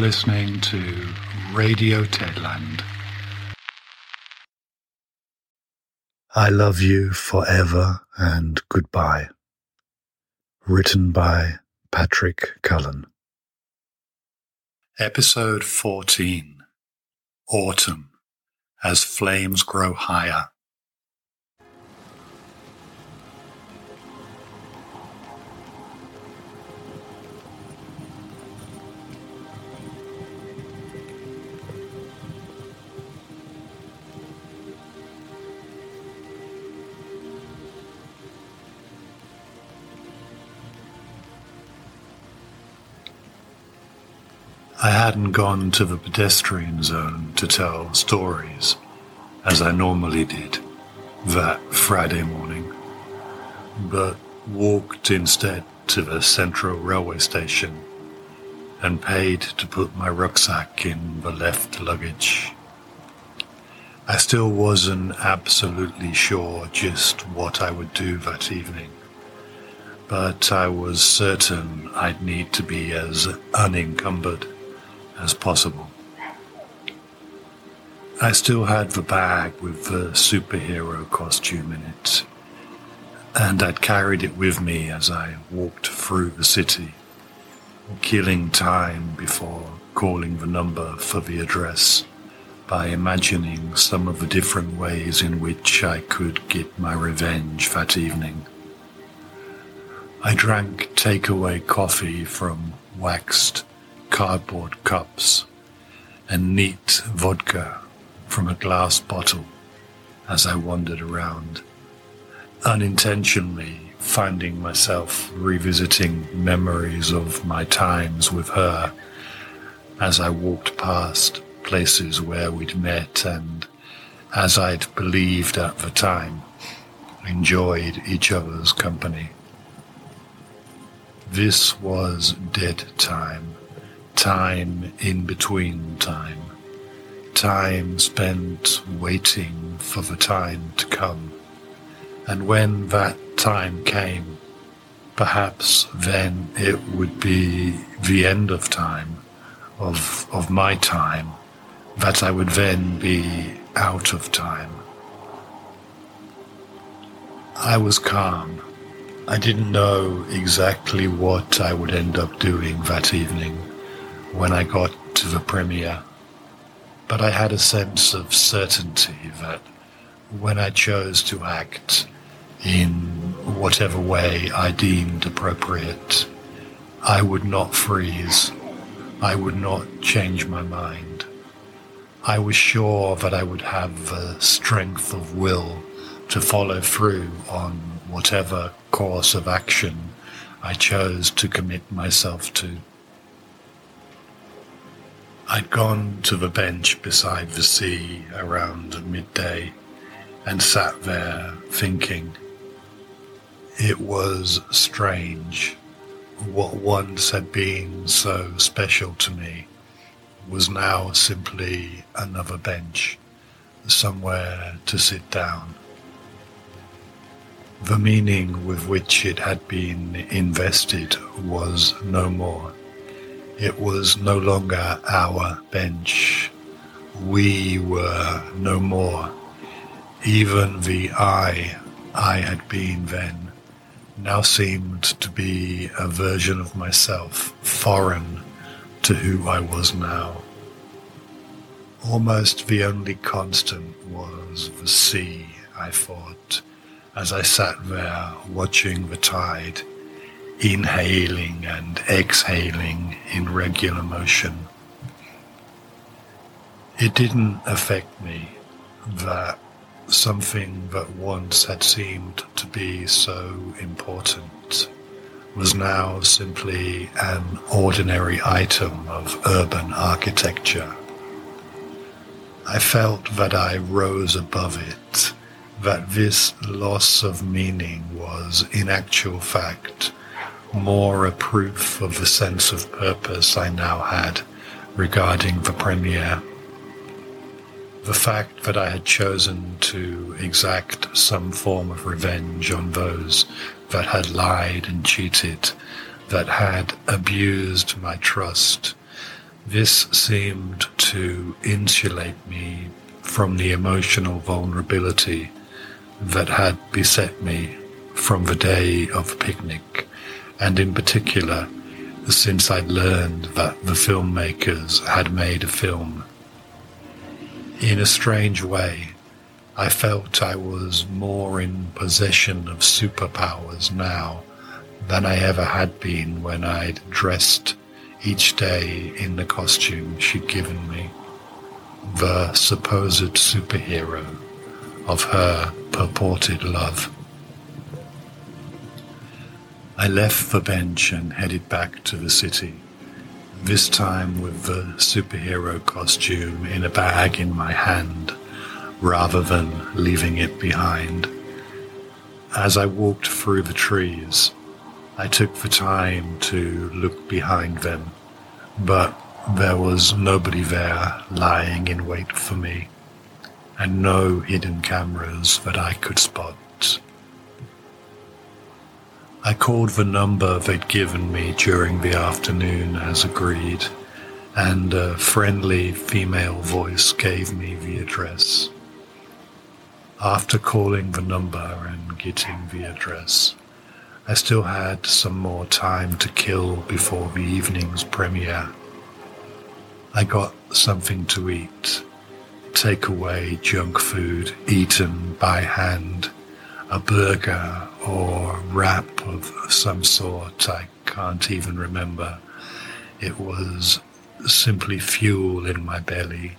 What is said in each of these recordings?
listening to Radio Tedland. I love you forever and goodbye. Written by Patrick Cullen. Episode 14 Autumn as Flames Grow Higher. I hadn't gone to the pedestrian zone to tell stories, as I normally did that Friday morning, but walked instead to the central railway station and paid to put my rucksack in the left luggage. I still wasn't absolutely sure just what I would do that evening, but I was certain I'd need to be as unencumbered as possible. I still had the bag with the superhero costume in it, and I'd carried it with me as I walked through the city, killing time before calling the number for the address by imagining some of the different ways in which I could get my revenge that evening. I drank takeaway coffee from waxed cardboard cups and neat vodka from a glass bottle as I wandered around, unintentionally finding myself revisiting memories of my times with her as I walked past places where we'd met and, as I'd believed at the time, enjoyed each other's company. This was dead time time in between time, time spent waiting for the time to come. And when that time came, perhaps then it would be the end of time, of, of my time, that I would then be out of time. I was calm. I didn't know exactly what I would end up doing that evening when I got to the premiere, but I had a sense of certainty that when I chose to act in whatever way I deemed appropriate, I would not freeze. I would not change my mind. I was sure that I would have the strength of will to follow through on whatever course of action I chose to commit myself to. I'd gone to the bench beside the sea around midday and sat there thinking. It was strange. What once had been so special to me was now simply another bench, somewhere to sit down. The meaning with which it had been invested was no more. It was no longer our bench. We were no more. Even the I I had been then now seemed to be a version of myself foreign to who I was now. Almost the only constant was the sea, I thought, as I sat there watching the tide inhaling and exhaling in regular motion. It didn't affect me that something that once had seemed to be so important was now simply an ordinary item of urban architecture. I felt that I rose above it, that this loss of meaning was in actual fact more a proof of the sense of purpose I now had regarding the premiere. The fact that I had chosen to exact some form of revenge on those that had lied and cheated, that had abused my trust, This seemed to insulate me from the emotional vulnerability that had beset me from the day of the picnic, and in particular, since I'd learned that the filmmakers had made a film. In a strange way, I felt I was more in possession of superpowers now than I ever had been when I'd dressed each day in the costume she'd given me, the supposed superhero of her purported love. I left the bench and headed back to the city, this time with the superhero costume in a bag in my hand rather than leaving it behind. As I walked through the trees, I took the time to look behind them, but there was nobody there lying in wait for me, and no hidden cameras that I could spot. I called the number they'd given me during the afternoon as agreed, and a friendly female voice gave me the address. After calling the number and getting the address, I still had some more time to kill before the evening's premiere. I got something to eat, takeaway junk food eaten by hand, a burger or wrap of some sort. I can't even remember. It was simply fuel in my belly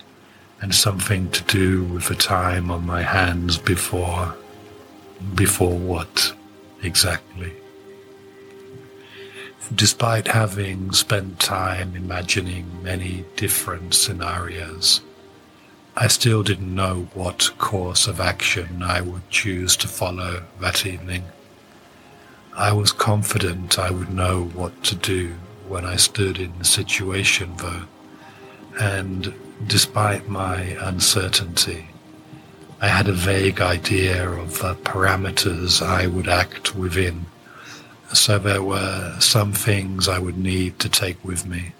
and something to do with the time on my hands before. Before what exactly? Despite having spent time imagining many different scenarios, I still didn't know what course of action I would choose to follow that evening. I was confident I would know what to do when I stood in the situation, though, and despite my uncertainty, I had a vague idea of the parameters I would act within, so there were some things I would need to take with me.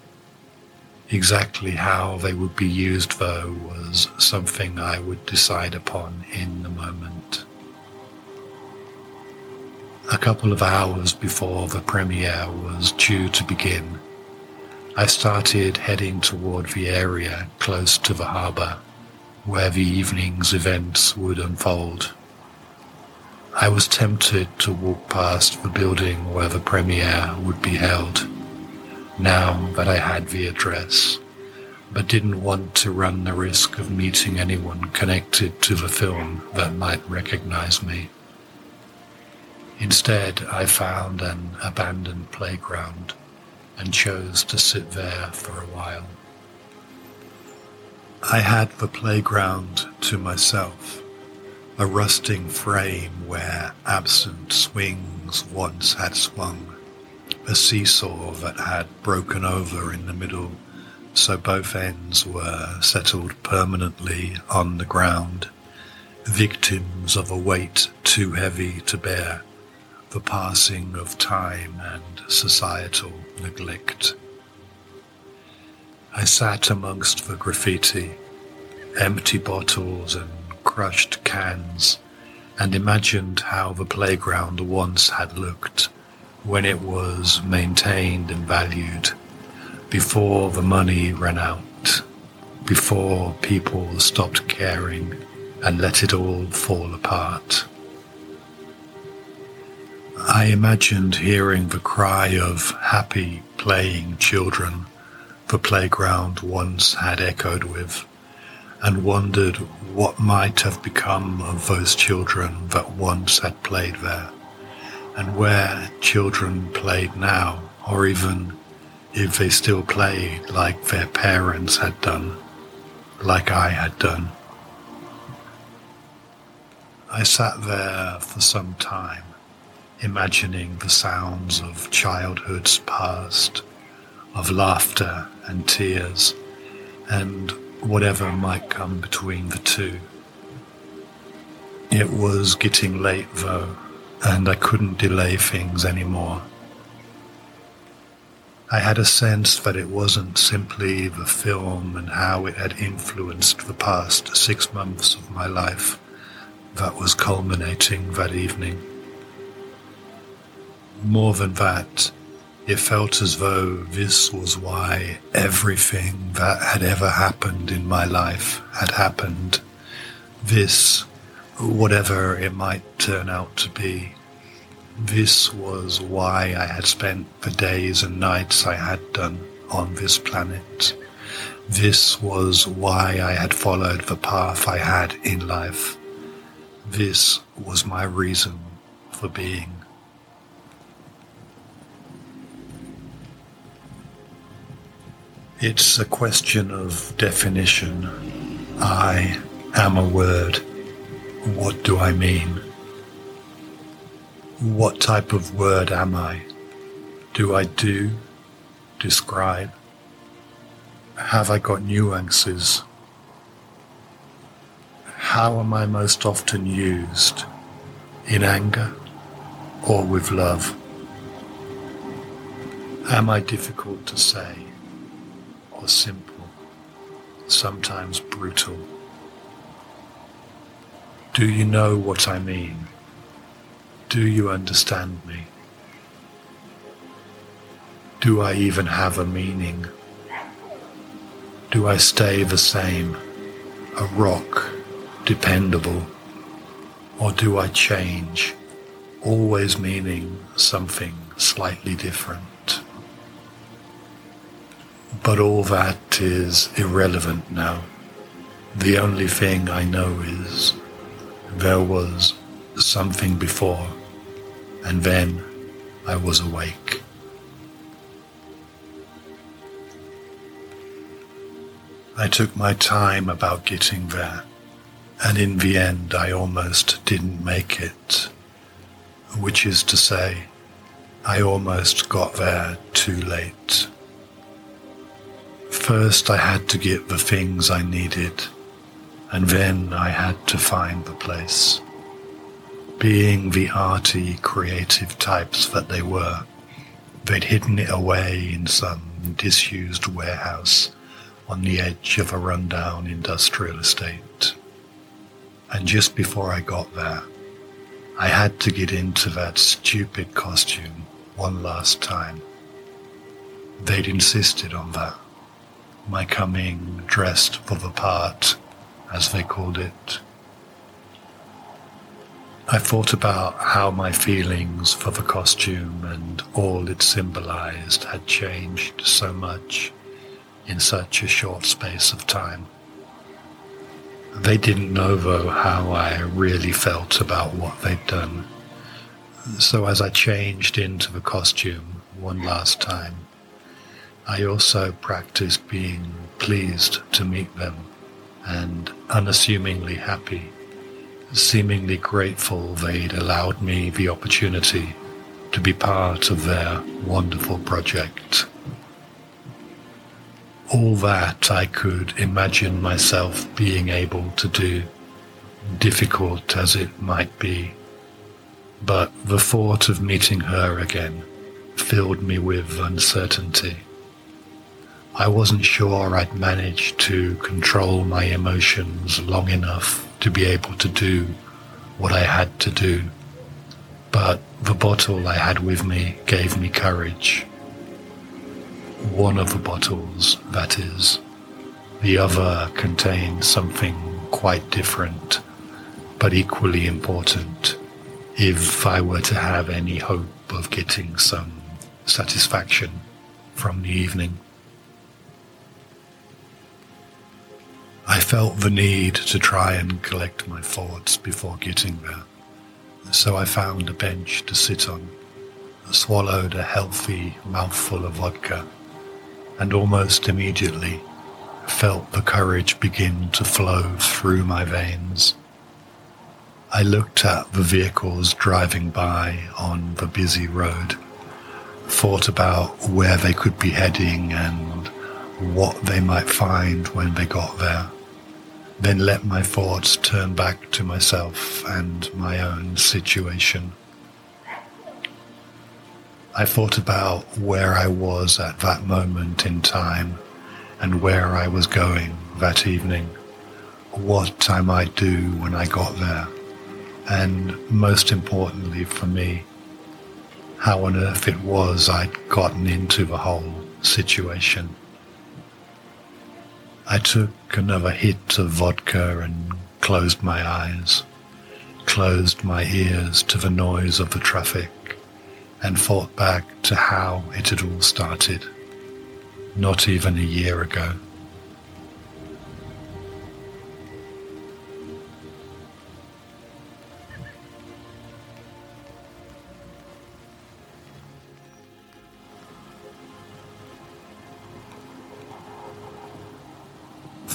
Exactly how they would be used, though, was something I would decide upon in the moment. A couple of hours before the premiere was due to begin, I started heading toward the area close to the harbour where the evening's events would unfold. I was tempted to walk past the building where the premiere would be held now that I had the address, but didn't want to run the risk of meeting anyone connected to the film that might recognize me. Instead, I found an abandoned playground and chose to sit there for a while. I had the playground to myself, a rusting frame where absent swings once had swung a seesaw that had broken over in the middle, so both ends were settled permanently on the ground, victims of a weight too heavy to bear, the passing of time and societal neglect. I sat amongst the graffiti, empty bottles and crushed cans, and imagined how the playground once had looked when it was maintained and valued before the money ran out, before people stopped caring and let it all fall apart. I imagined hearing the cry of happy playing children the playground once had echoed with, and wondered what might have become of those children that once had played there and where children played now, or even if they still played like their parents had done, like I had done. I sat there for some time, imagining the sounds of childhood's past, of laughter and tears, and whatever might come between the two. It was getting late though, and I couldn't delay things anymore. I had a sense that it wasn't simply the film and how it had influenced the past six months of my life that was culminating that evening. More than that, it felt as though this was why everything that had ever happened in my life had happened. This, whatever it might turn out to be, this was why I had spent the days and nights I had done on this planet. This was why I had followed the path I had in life. This was my reason for being. It's a question of definition. I am a word. What do I mean? What type of word am I? Do I do? Describe? Have I got nuances? How am I most often used? In anger or with love? Am I difficult to say? or simple, sometimes brutal. Do you know what I mean? Do you understand me? Do I even have a meaning? Do I stay the same, a rock, dependable, or do I change, always meaning something slightly different? But all that is irrelevant now. The only thing I know is there was something before, and then I was awake. I took my time about getting there, and in the end I almost didn't make it, which is to say, I almost got there too late. First, I had to get the things I needed, and then I had to find the place. Being the arty, creative types that they were, they'd hidden it away in some disused warehouse on the edge of a rundown industrial estate. And just before I got there, I had to get into that stupid costume one last time. They'd insisted on that my coming dressed for the part, as they called it. I thought about how my feelings for the costume and all it symbolized had changed so much in such a short space of time. They didn't know, though, how I really felt about what they'd done. So as I changed into the costume one last time, I also practiced being pleased to meet them and unassumingly happy, seemingly grateful they'd allowed me the opportunity to be part of their wonderful project. All that I could imagine myself being able to do, difficult as it might be. But the thought of meeting her again filled me with uncertainty. I wasn't sure I'd managed to control my emotions long enough to be able to do what I had to do. But the bottle I had with me gave me courage. One of the bottles, that is. The other contained something quite different, but equally important if I were to have any hope of getting some satisfaction from the evening. I felt the need to try and collect my thoughts before getting there, so I found a bench to sit on, swallowed a healthy mouthful of vodka, and almost immediately felt the courage begin to flow through my veins. I looked at the vehicles driving by on the busy road, thought about where they could be heading and what they might find when they got there, then let my thoughts turn back to myself and my own situation. I thought about where I was at that moment in time and where I was going that evening, what I might do when I got there, and most importantly for me, how on earth it was I'd gotten into the whole situation. I took another hit of vodka and closed my eyes, closed my ears to the noise of the traffic and thought back to how it had all started, not even a year ago.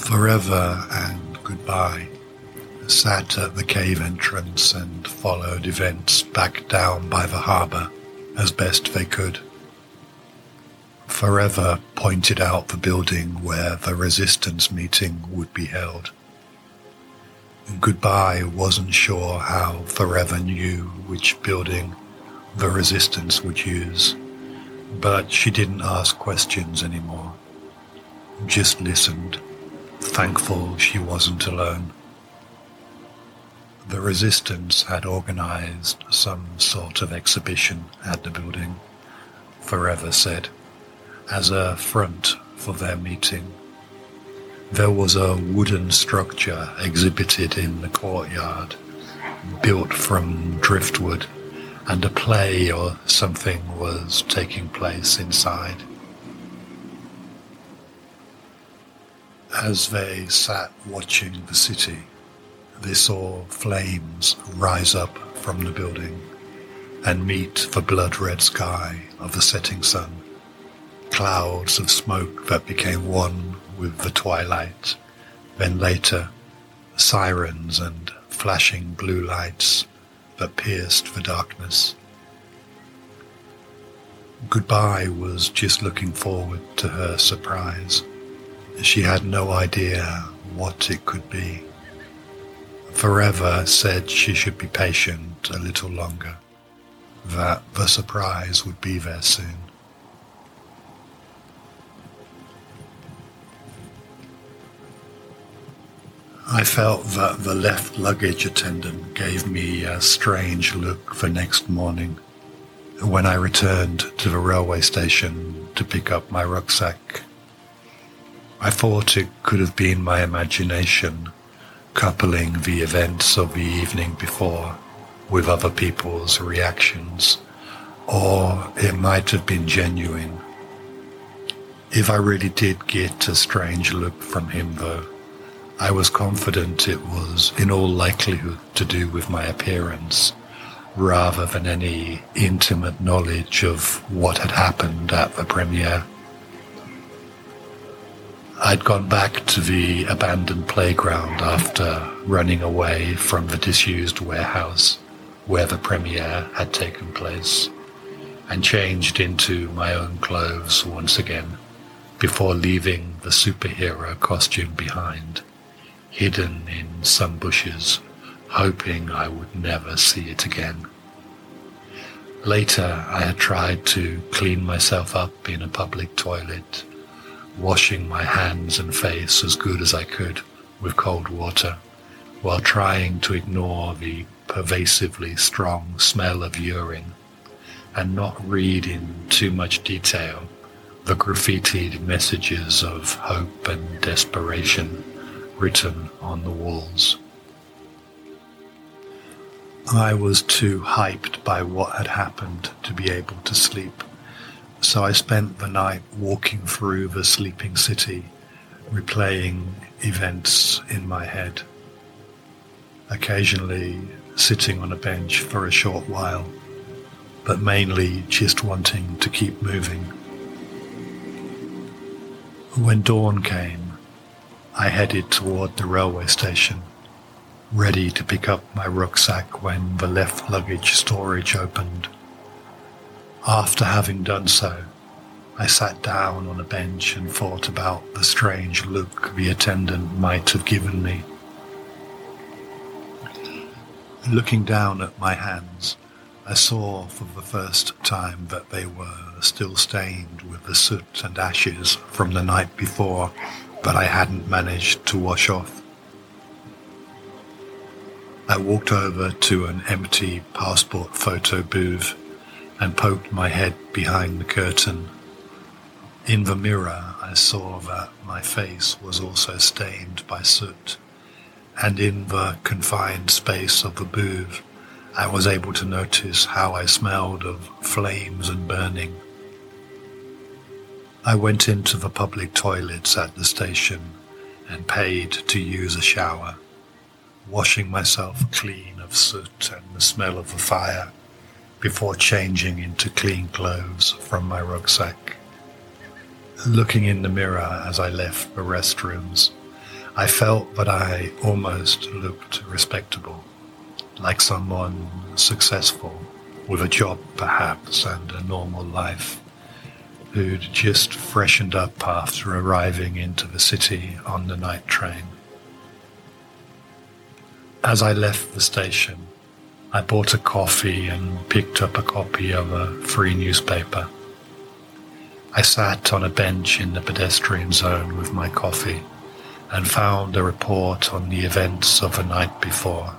Forever and goodbye sat at the cave entrance and followed events back down by the harbour as best they could. Forever pointed out the building where the resistance meeting would be held. Goodbye wasn't sure how Forever knew which building the resistance would use, but she didn't ask questions anymore. Just listened, thankful she wasn't alone. The resistance had organized some sort of exhibition at the building, Forever said, as a front for their meeting. There was a wooden structure exhibited in the courtyard, built from driftwood, and a play or something was taking place inside. As they sat watching the city, they saw flames rise up from the building and meet the blood red sky of the setting sun. Clouds of smoke that became one with the twilight. Then later, sirens and flashing blue lights that pierced the darkness. Goodbye was just looking forward to her surprise. She had no idea what it could be. Forever said she should be patient a little longer, that the surprise would be there soon. I felt that the left luggage attendant gave me a strange look the next morning when I returned to the railway station to pick up my rucksack. I thought it could have been my imagination coupling the events of the evening before with other people's reactions, or it might have been genuine. If I really did get a strange look from him, though, I was confident it was in all likelihood to do with my appearance, rather than any intimate knowledge of what had happened at the premiere. I'd gone back to the abandoned playground after running away from the disused warehouse where the premiere had taken place and changed into my own clothes once again before leaving the superhero costume behind, hidden in some bushes, hoping I would never see it again. Later, I had tried to clean myself up in a public toilet washing my hands and face as good as I could with cold water, while trying to ignore the pervasively strong smell of urine and not read in too much detail the graffitied messages of hope and desperation written on the walls. I was too hyped by what had happened to be able to sleep. So I spent the night walking through the sleeping city, replaying events in my head, occasionally sitting on a bench for a short while, but mainly just wanting to keep moving. When dawn came, I headed toward the railway station, ready to pick up my rucksack when the left luggage storage opened. After having done so, I sat down on a bench and thought about the strange look the attendant might have given me. Looking down at my hands, I saw for the first time that they were still stained with the soot and ashes from the night before that I hadn't managed to wash off. I walked over to an empty passport photo booth and poked my head behind the curtain. In the mirror, I saw that my face was also stained by soot, and in the confined space of the booth, I was able to notice how I smelled of flames and burning. I went into the public toilets at the station and paid to use a shower washing myself clean of soot and the smell of the fire before changing into clean clothes from my rucksack. Looking in the mirror as I left the restrooms, I felt that I almost looked respectable, like someone successful with a job perhaps and a normal life who'd just freshened up after arriving into the city on the night train. As I left the station, I bought a coffee and picked up a copy of a free newspaper. I sat on a bench in the pedestrian zone with my coffee and found a report on the events of the night before.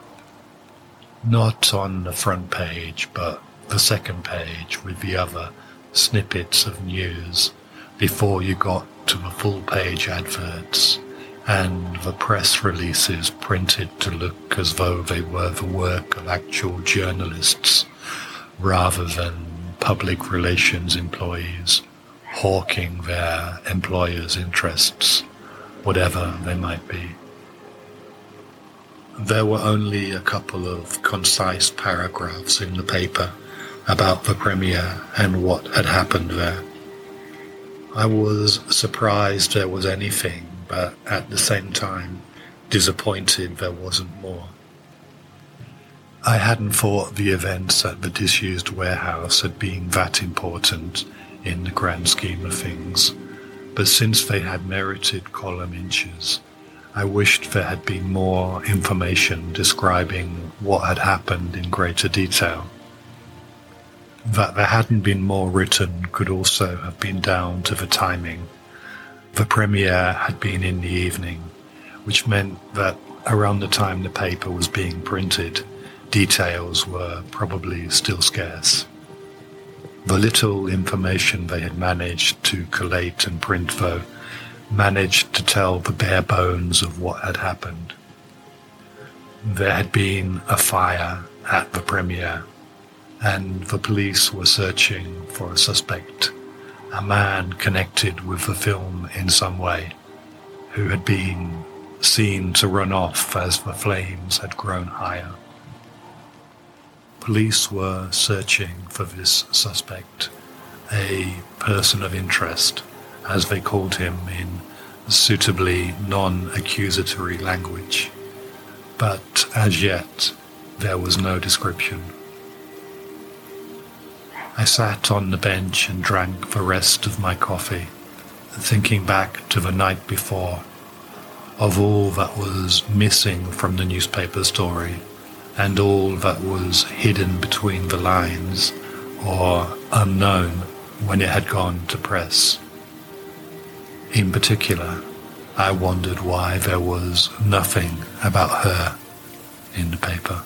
Not on the front page, but the second page with the other snippets of news before you got to the full page adverts and the press releases printed to look as though they were the work of actual journalists rather than public relations employees hawking their employers' interests, whatever they might be. There were only a couple of concise paragraphs in the paper about the premiere and what had happened there. I was surprised there was anything but at the same time disappointed there wasn't more. I hadn't thought the events at the disused warehouse had been that important in the grand scheme of things, but since they had merited column inches, I wished there had been more information describing what had happened in greater detail. That there hadn't been more written could also have been down to the timing the premiere had been in the evening, which meant that around the time the paper was being printed, details were probably still scarce. The little information they had managed to collate and print, though, managed to tell the bare bones of what had happened. There had been a fire at the premiere, and the police were searching for a suspect a man connected with the film in some way, who had been seen to run off as the flames had grown higher. Police were searching for this suspect, a person of interest, as they called him in suitably non accusatory language. But as yet, there was no description. I sat on the bench and drank the rest of my coffee, thinking back to the night before, of all that was missing from the newspaper story, and all that was hidden between the lines, or unknown when it had gone to press. In particular, I wondered why there was nothing about her in the paper.